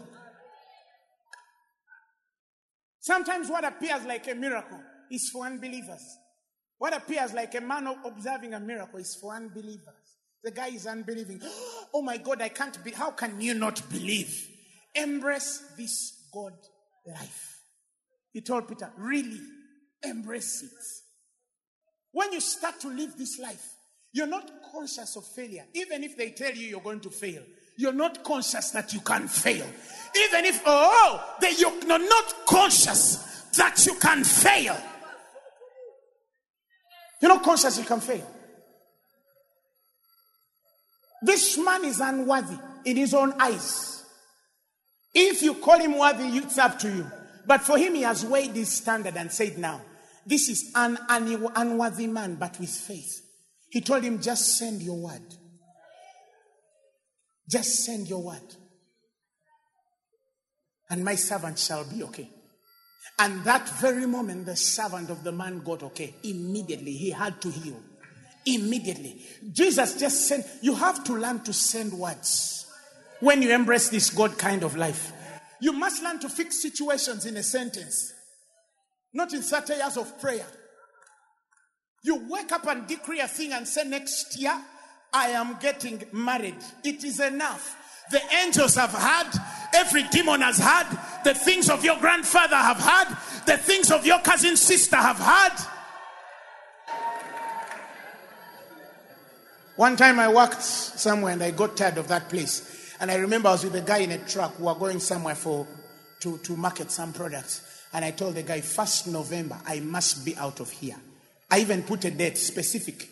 Sometimes what appears like a miracle is for unbelievers. What appears like a man observing a miracle is for unbelievers. The guy is unbelieving. Oh my God, I can't be. How can you not believe? Embrace this God life. He told Peter, really embrace it. When you start to live this life, you're not conscious of failure. Even if they tell you you're going to fail, you're not conscious that you can fail. Even if, oh, they, you're not conscious that you can fail. You're not conscious you can fail. This man is unworthy in his own eyes. If you call him worthy, it's up to you. But for him, he has weighed his standard and said, Now, this is an unworthy man, but with faith. He told him, Just send your word. Just send your word. And my servant shall be okay. And that very moment, the servant of the man got okay. Immediately, he had to heal. Immediately. Jesus just sent, you have to learn to send words when you embrace this God kind of life. You must learn to fix situations in a sentence, not in 30 years of prayer. You wake up and decree a thing and say, Next year, I am getting married. It is enough. The angels have had, every demon has had, the things of your grandfather have had, the things of your cousin sister have had. One time I worked somewhere and I got tired of that place. And I remember I was with a guy in a truck who were going somewhere for to, to market some products. And I told the guy, first November, I must be out of here. I even put a date specific.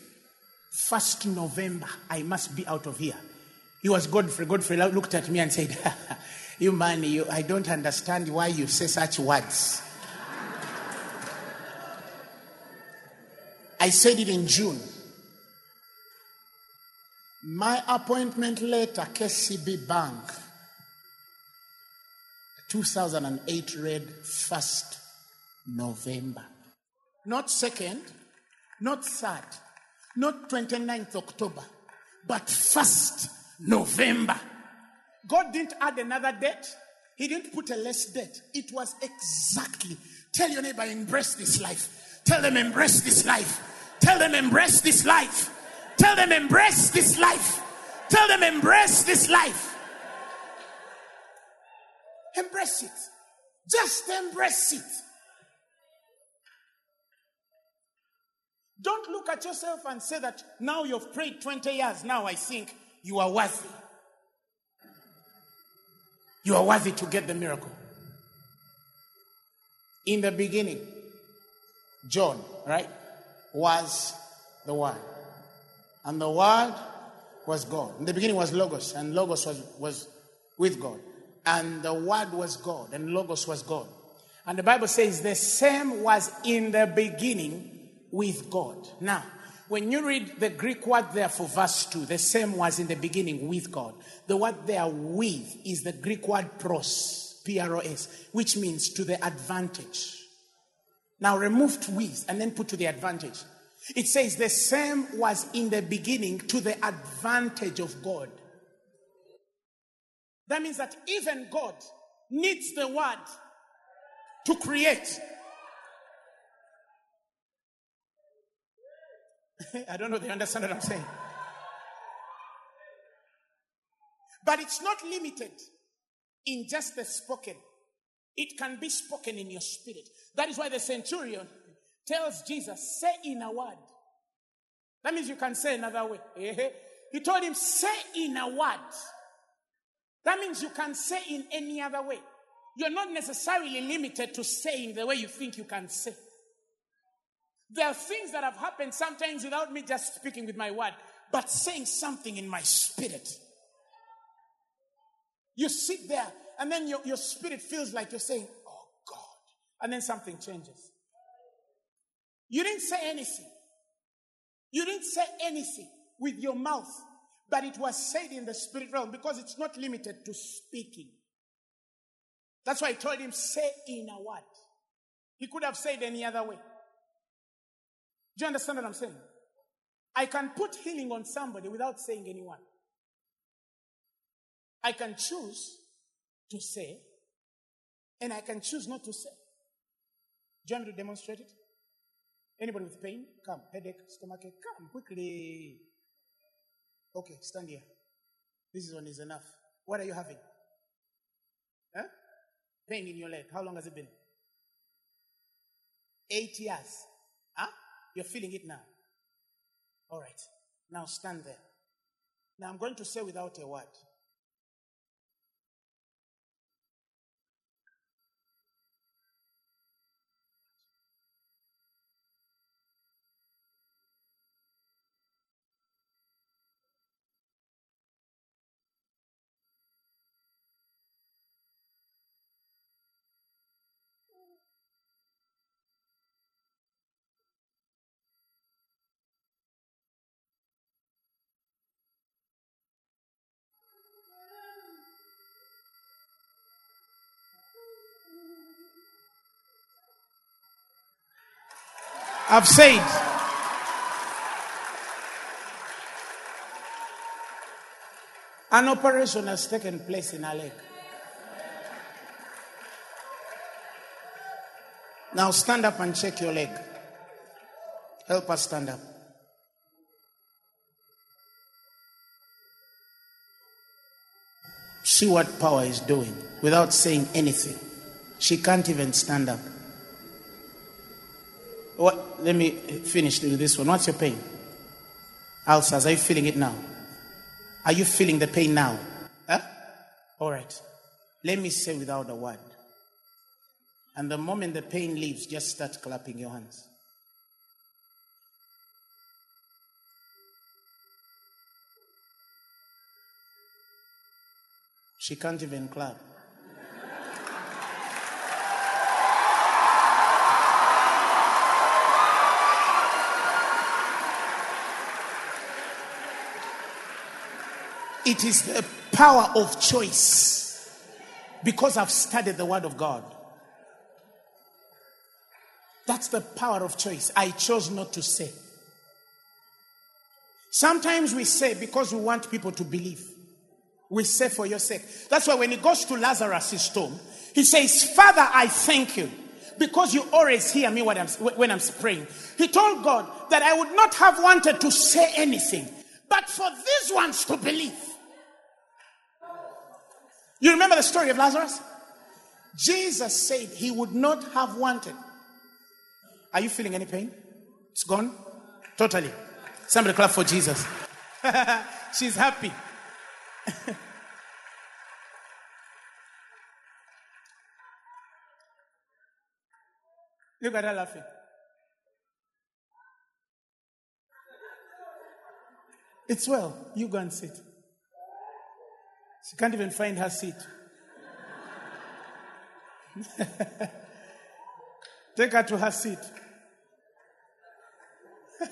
First November, I must be out of here. He was Godfrey. Godfrey looked at me and said, You man, you, I don't understand why you say such words. I said it in June. My appointment letter, KCB Bank, 2008 read 1st November. Not 2nd, not 3rd, not 29th October, but 1st November. God didn't add another date. He didn't put a less date. It was exactly. Tell your neighbor, embrace this life. Tell them, embrace this life. Tell them, embrace this life. Tell them, embrace this life. Tell them, embrace this life. Embrace it. Just embrace it. Don't look at yourself and say that now you've prayed 20 years. Now I think you are worthy. You are worthy to get the miracle. In the beginning, John, right, was the Word. And the Word was God. In the beginning was Logos, and Logos was, was with God. And the Word was God, and Logos was God. And the Bible says the same was in the beginning with God. Now, when you read the Greek word there for verse 2, the same was in the beginning with God. The word there with is the Greek word pros, P R O S, which means to the advantage. Now remove with and then put to the advantage. It says the same was in the beginning to the advantage of God. That means that even God needs the word to create. I don't know if they understand what I'm saying. But it's not limited in just the spoken. It can be spoken in your spirit. That is why the centurion tells Jesus, say in a word. That means you can say another way. He told him, say in a word. That means you can say in any other way. You're not necessarily limited to saying the way you think you can say. There are things that have happened sometimes without me just speaking with my word, but saying something in my spirit. You sit there, and then your, your spirit feels like you're saying, Oh God. And then something changes. You didn't say anything. You didn't say anything with your mouth, but it was said in the spirit realm because it's not limited to speaking. That's why I told him, say in a word. He could have said any other way. Do you understand what I'm saying? I can put healing on somebody without saying any word. I can choose to say, and I can choose not to say. Do you want me to demonstrate it? Anybody with pain? Come. Headache, stomachache? Come quickly. Okay, stand here. This one is enough. What are you having? Huh? Pain in your leg. How long has it been? Eight years. Huh? You're feeling it now. All right. Now stand there. Now I'm going to say without a word. I've said. An operation has taken place in her leg. Now stand up and check your leg. Help us stand up. See what power is doing without saying anything. She can't even stand up. What, let me finish with this one. What's your pain? Ulcers. Are you feeling it now? Are you feeling the pain now? Huh? All right. Let me say without a word. And the moment the pain leaves, just start clapping your hands. She can't even clap. It is the power of choice because I've studied the Word of God. That's the power of choice. I chose not to say. Sometimes we say because we want people to believe. We say for your sake. That's why when he goes to Lazarus' tomb, he says, Father, I thank you because you always hear me when I'm, when I'm praying. He told God that I would not have wanted to say anything, but for these ones to believe. You remember the story of Lazarus? Jesus said he would not have wanted. Are you feeling any pain? It's gone? Totally. Somebody clap for Jesus. She's happy. Look at her laughing. It's well. You go and sit. She can't even find her seat. Take her to her seat.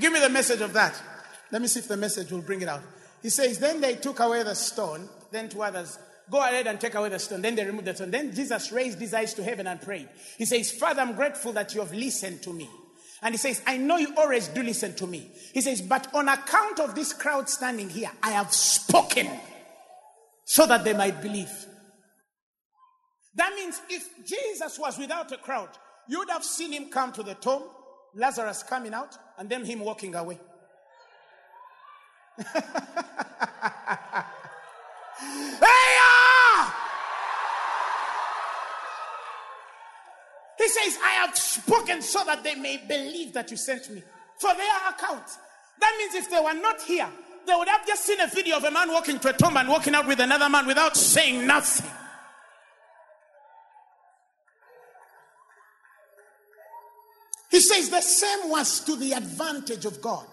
Give me the message of that. Let me see if the message will bring it out. He says, Then they took away the stone, then to others, Go ahead and take away the stone. Then they removed the stone. Then Jesus raised his eyes to heaven and prayed. He says, Father, I'm grateful that you have listened to me. And he says, I know you always do listen to me. He says, But on account of this crowd standing here, I have spoken so that they might believe. That means if Jesus was without a crowd, you would have seen him come to the tomb, Lazarus coming out, and then him walking away. He says, I have spoken so that they may believe that you sent me. For their account. That means if they were not here, they would have just seen a video of a man walking to a tomb and walking out with another man without saying nothing. He says the same was to the advantage of God.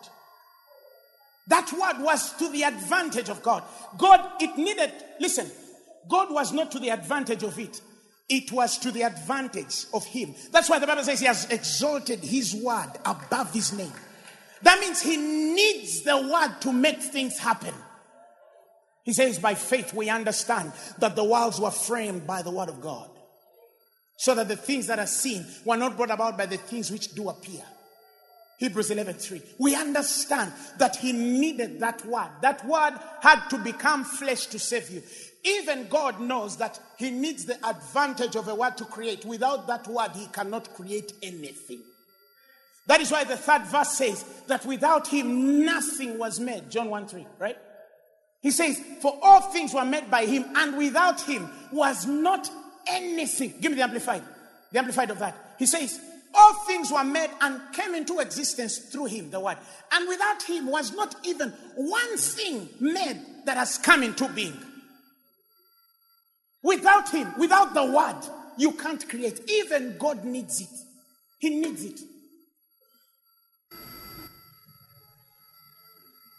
That word was to the advantage of God. God, it needed, listen, God was not to the advantage of it, it was to the advantage of Him. That's why the Bible says He has exalted His word above His name. That means He needs the word to make things happen. He says, by faith, we understand that the worlds were framed by the word of God, so that the things that are seen were not brought about by the things which do appear. Hebrews 11 3. We understand that he needed that word. That word had to become flesh to save you. Even God knows that he needs the advantage of a word to create. Without that word, he cannot create anything. That is why the third verse says that without him, nothing was made. John 1 3, right? He says, For all things were made by him, and without him was not anything. Give me the amplified. The amplified of that. He says, all things were made and came into existence through him, the word. And without him was not even one thing made that has come into being. Without him, without the word, you can't create. Even God needs it. He needs it.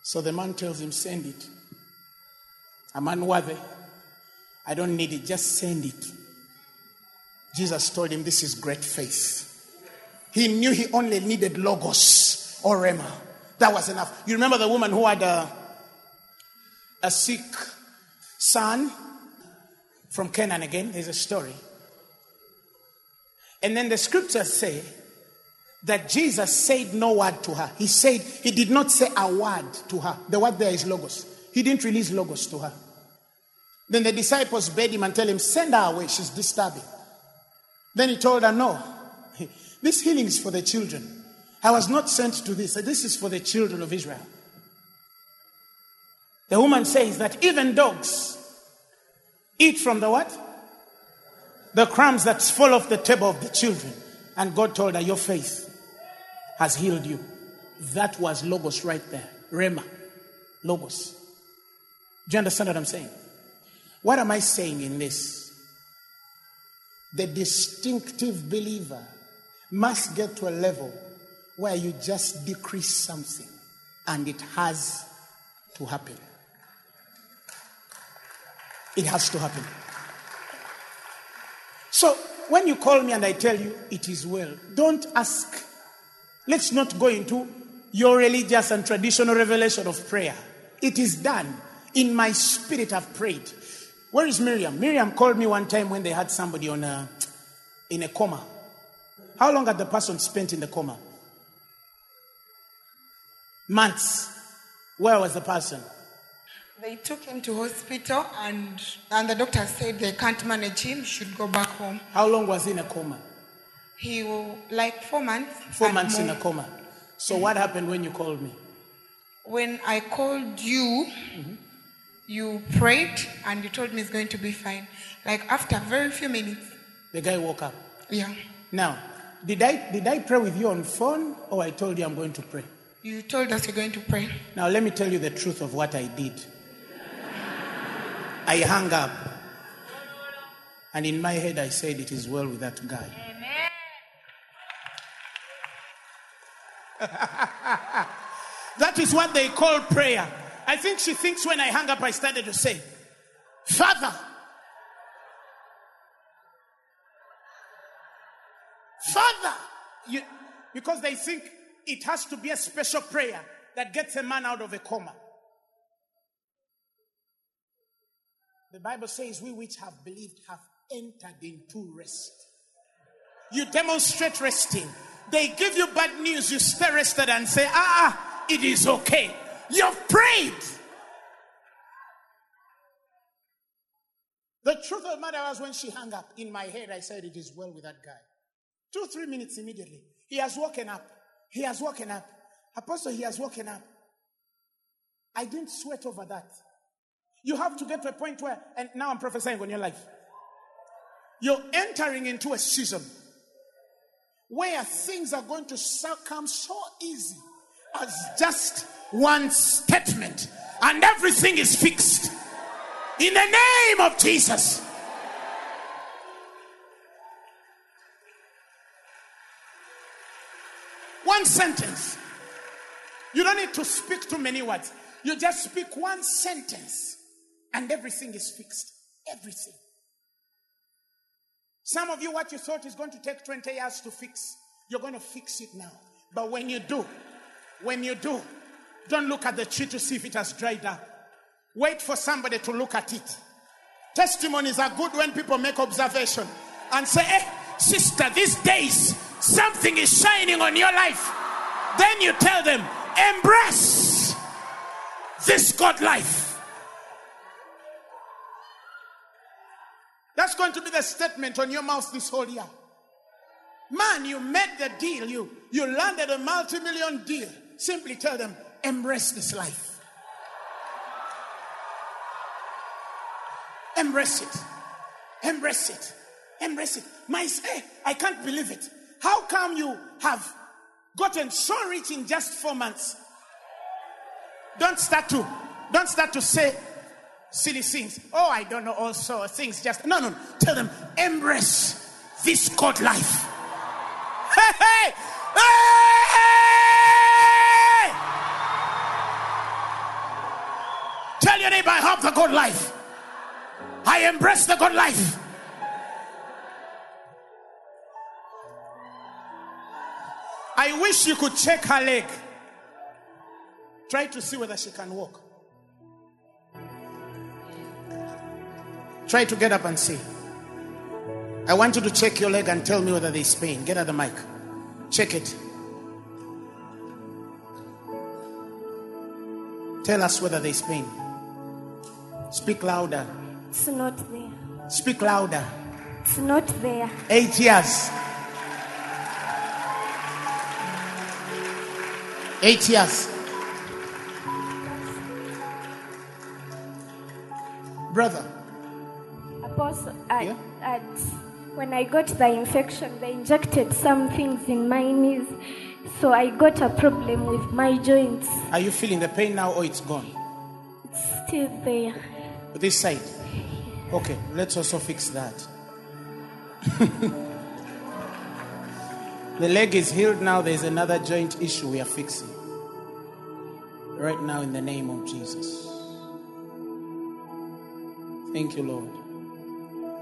So the man tells him, Send it. I'm unworthy. I don't need it. Just send it. Jesus told him, This is great faith. He knew he only needed Logos or Rhema. That was enough. You remember the woman who had a, a sick son from Canaan again? There's a story. And then the scriptures say that Jesus said no word to her. He said, He did not say a word to her. The word there is Logos. He didn't release Logos to her. Then the disciples bade him and tell him, Send her away. She's disturbing. Then he told her, No. This healing is for the children. I was not sent to this. This is for the children of Israel. The woman says that even dogs eat from the what? The crumbs that fall off the table of the children. And God told her, Your faith has healed you. That was Logos right there. Rhema. Logos. Do you understand what I'm saying? What am I saying in this? The distinctive believer must get to a level where you just decrease something and it has to happen. It has to happen. So when you call me and I tell you it is well, don't ask. Let's not go into your religious and traditional revelation of prayer. It is done. In my spirit, I've prayed. Where is Miriam? Miriam called me one time when they had somebody on a, in a coma. How long had the person spent in the coma? Months. Where was the person? They took him to hospital and, and the doctor said they can't manage him, should go back home. How long was he in a coma? He will, like four months. Four months in a coma. So what happened when you called me? When I called you, You prayed and you told me it's going to be fine. Like after very few minutes. The guy woke up. Yeah. Now, did I did I pray with you on phone or I told you I'm going to pray? You told us you're going to pray. Now let me tell you the truth of what I did. I hung up. And in my head I said it is well with that guy. that is what they call prayer. I think she thinks when I hung up I started to say, Father, Father, you, because they think it has to be a special prayer that gets a man out of a coma. The Bible says, We which have believed have entered into rest. You demonstrate resting. They give you bad news, you stay rested and say, Ah, it is okay. You've prayed. The truth of the matter was when she hung up, in my head, I said, It is well with that guy. Two, three minutes immediately, he has woken up. He has woken up. Apostle, he has woken up. I didn't sweat over that. You have to get to a point where, and now I'm prophesying on your life. You're entering into a season where things are going to come so easy as just one statement, and everything is fixed. In the name of Jesus. One sentence. You don't need to speak too many words. You just speak one sentence and everything is fixed. Everything. Some of you, what you thought is going to take 20 years to fix, you're going to fix it now. But when you do, when you do, don't look at the tree to see if it has dried up. Wait for somebody to look at it. Testimonies are good when people make observation and say, eh, sister, these days something is shining on your life. Then you tell them, embrace this God life. That's going to be the statement on your mouth this whole year. Man, you made the deal. You, you landed a multi million deal. Simply tell them, embrace this life. Embrace it. Embrace it. Embrace it. My, hey, I can't believe it. How come you have gotten so rich in just four months? Don't start to, don't start to say, silly things. Oh, I don't know, also things just. No, no. Tell them, embrace this God life. Hey, hey, hey! Tell your neighbor, I have the God life. I embrace the God life. I wish you could check her leg. Try to see whether she can walk. Try to get up and see. I want you to check your leg and tell me whether there's pain. Get at the mic. Check it. Tell us whether there's pain. Speak louder. It's not there. Speak louder. It's not there. Eight years. Eight years. Brother, I, Yeah? at, when I got the infection, they injected some things in my knees. So I got a problem with my joints. are you feeling the pain now or it's gone? It's still there. This side. Okay, let's also fix that. the leg is healed now. There's another joint issue we are fixing. Right now, in the name of Jesus. Thank you, Lord.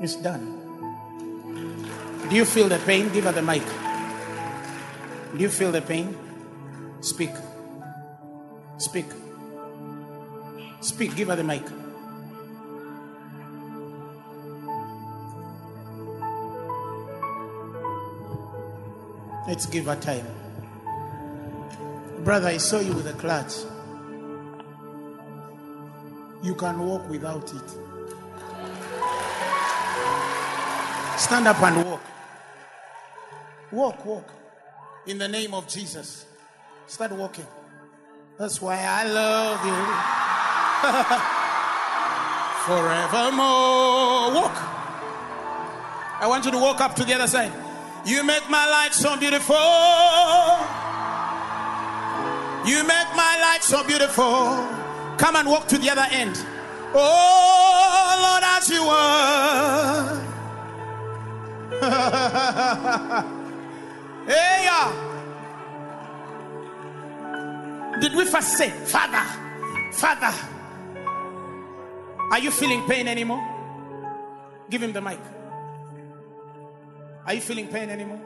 It's done. Do you feel the pain? Give her the mic. Do you feel the pain? Speak. Speak. Speak. Give her the mic. Let's give her time. Brother, I saw you with a clutch. You can walk without it. Stand up and walk. Walk, walk. In the name of Jesus. Start walking. That's why I love you. forevermore. Walk. I want you to walk up to the other side. You make my life so beautiful. You make my life so beautiful. Come and walk to the other end. Oh Lord, as you are. hey. Did we first say, Father, Father? Are you feeling pain anymore? Give him the mic. Are you feeling pain anymore?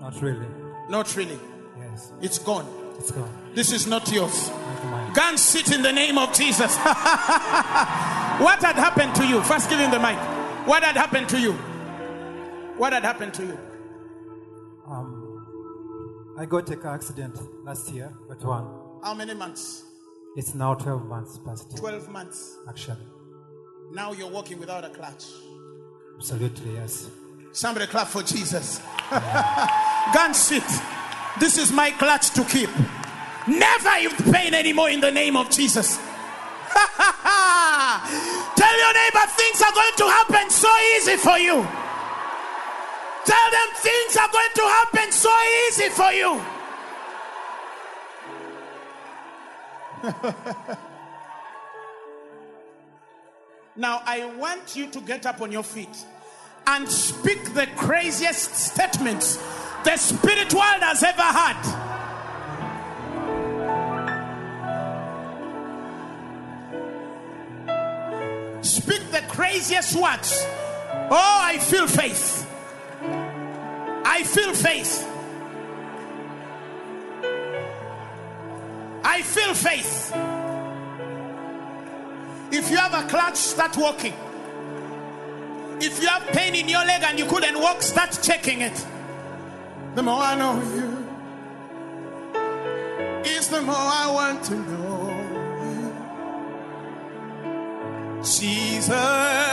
Not really. Not really. Yes, It's gone. it's gone. This is not yours. Not mine. Go and sit in the name of Jesus. what had happened to you? First, give him the mic. What had happened to you? What had happened to you? Um, I got a car accident last year, but one. How many months? It's now 12 months past, 12 months. actually. Now you're walking without a clutch. Absolutely, yes. Somebody clap for Jesus. Go and sit. This is my clutch to keep. Never in pain anymore in the name of Jesus. Tell your neighbor things are going to happen so easy for you. Tell them things are going to happen so easy for you. now, I want you to get up on your feet and speak the craziest statements the spirit world has ever had. Speak the craziest words. Oh, I feel faith. I feel faith. I feel faith. If you have a clutch, start walking. If you have pain in your leg and you couldn't walk, start checking it. The more I know you, is the more I want to know you. Jesus.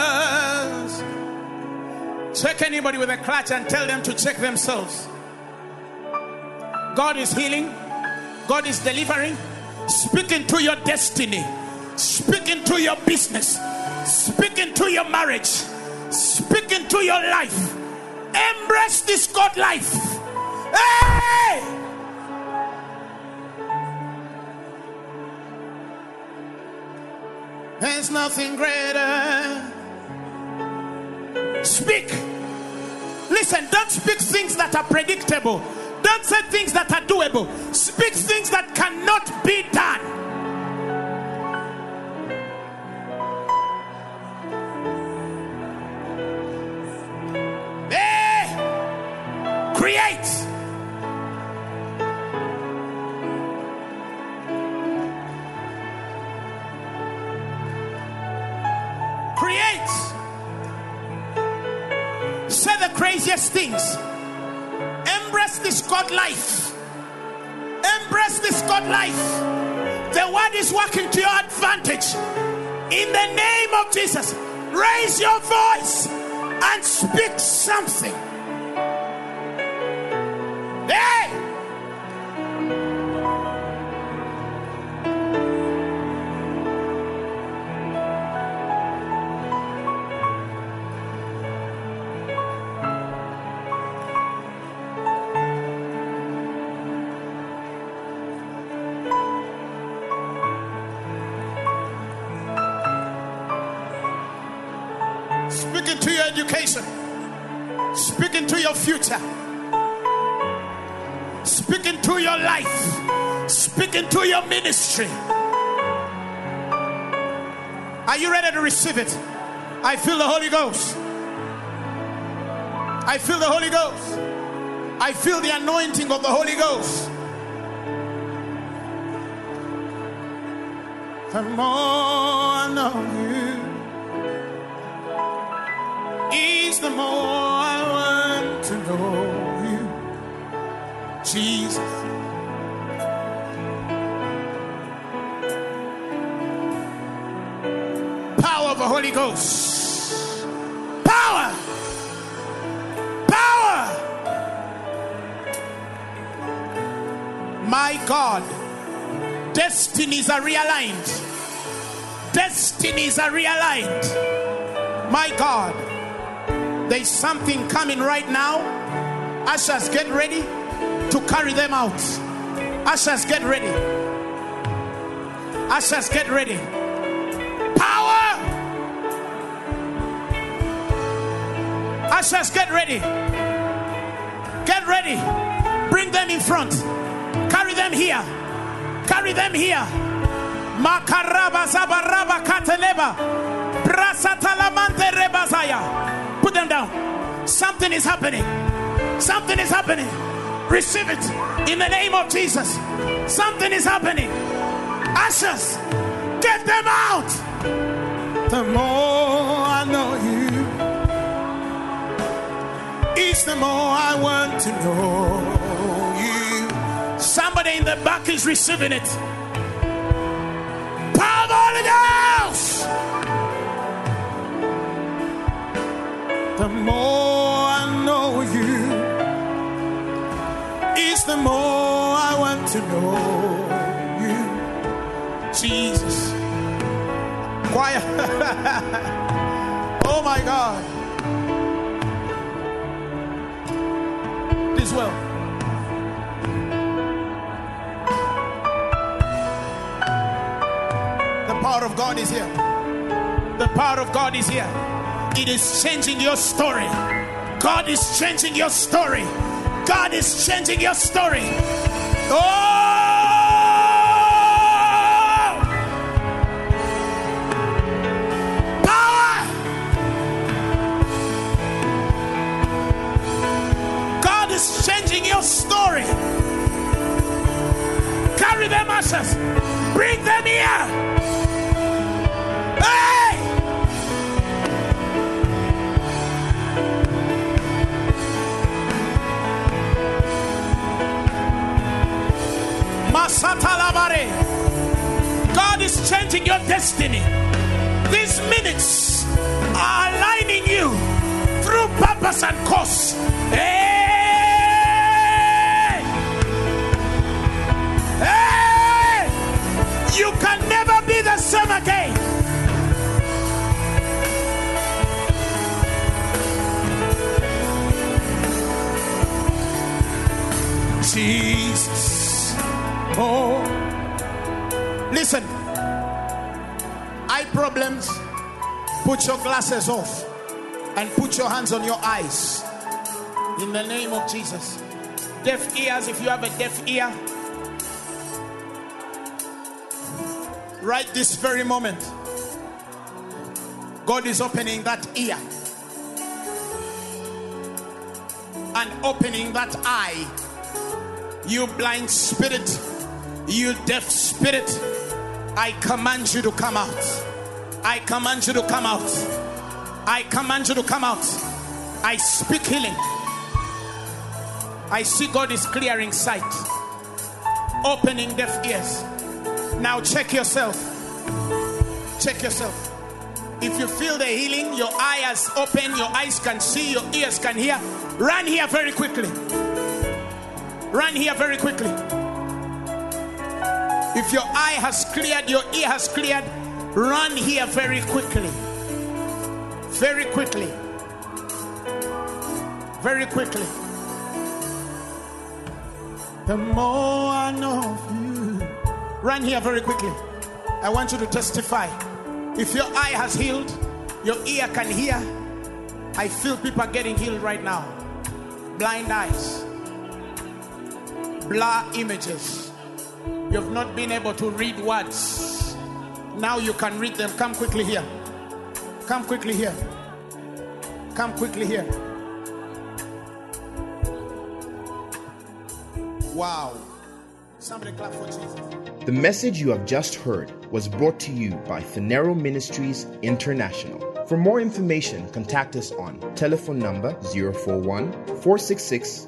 Check anybody with a clutch and tell them to check themselves. God is healing, God is delivering. Speak into your destiny, speak into your business, speak into your marriage, speak into your life. Embrace this God life. Hey! There's nothing greater. Speak. Listen, don't speak things that are predictable. Don't say things that are doable. Speak things that cannot be done. Eh! Create. Create. Craziest things. Embrace this God life. Embrace this God life. The word is working to your advantage. In the name of Jesus, raise your voice and speak something. Hey! Your future. Your life. speaking to your ministry. Are you ready to receive it? I feel the Holy Ghost. I feel the Holy Ghost. I feel the anointing of the Holy Ghost. The more I know you is the more I want know you, Jesus. Power of the Holy Ghost. Power. Power. My God. Destinies are realigned. Destinies are realigned. My God, there's something coming right now. Ushers, get ready to carry them out. Ushers, get ready. Ushers, get ready. Power! Ushers, get ready. Get ready. Bring them in front. Carry them here. Carry them here. Makaraba zabaraba kateleba. Rebazaya. Put them down. Something is happening. Something is happening. Receive it in the name of Jesus. Something is happening. Ashes, get them out. The more I know you, is the more I want to know you. Somebody in the back is receiving it. Power of the. The more more I want to know you. Jesus. Choir. oh my God. This well. The power of God is here. The power of God is here. It is changing your story. God is changing your story. God is changing your story. Oh! Power! God is changing your story. Carry them, ashes. Bring them here. God is changing your destiny. These minutes are aligning you through purpose and course. Hey! Eh? Put your glasses off and put your hands on your eyes. In the name of Jesus. Deaf ears, if you have a deaf ear, right this very moment, God is opening that ear and opening that eye. You blind spirit, you deaf spirit, I command you to come out. I command you to come out. I command you to come out. I speak healing. I see God is clearing sight, opening deaf ears. Now check yourself. Check yourself. If you feel the healing, your eyes open, your eyes can see, your ears can hear, run here very quickly. Run here very quickly. If your eye has cleared, your ear has cleared, run here very quickly. Very quickly. Very quickly. The more I know of you, run here very quickly. I want you to testify. If your eye has healed, your ear can hear. I feel people are getting healed right now. Blind eyes, blur images. You've not been able to read words. Now you can read them. Come quickly here. Come quickly here. Come quickly here. Wow. Somebody clap for Jesus. The message you have just heard was brought to you by Phaneroo Ministries International. For more information, contact us on telephone number 041 466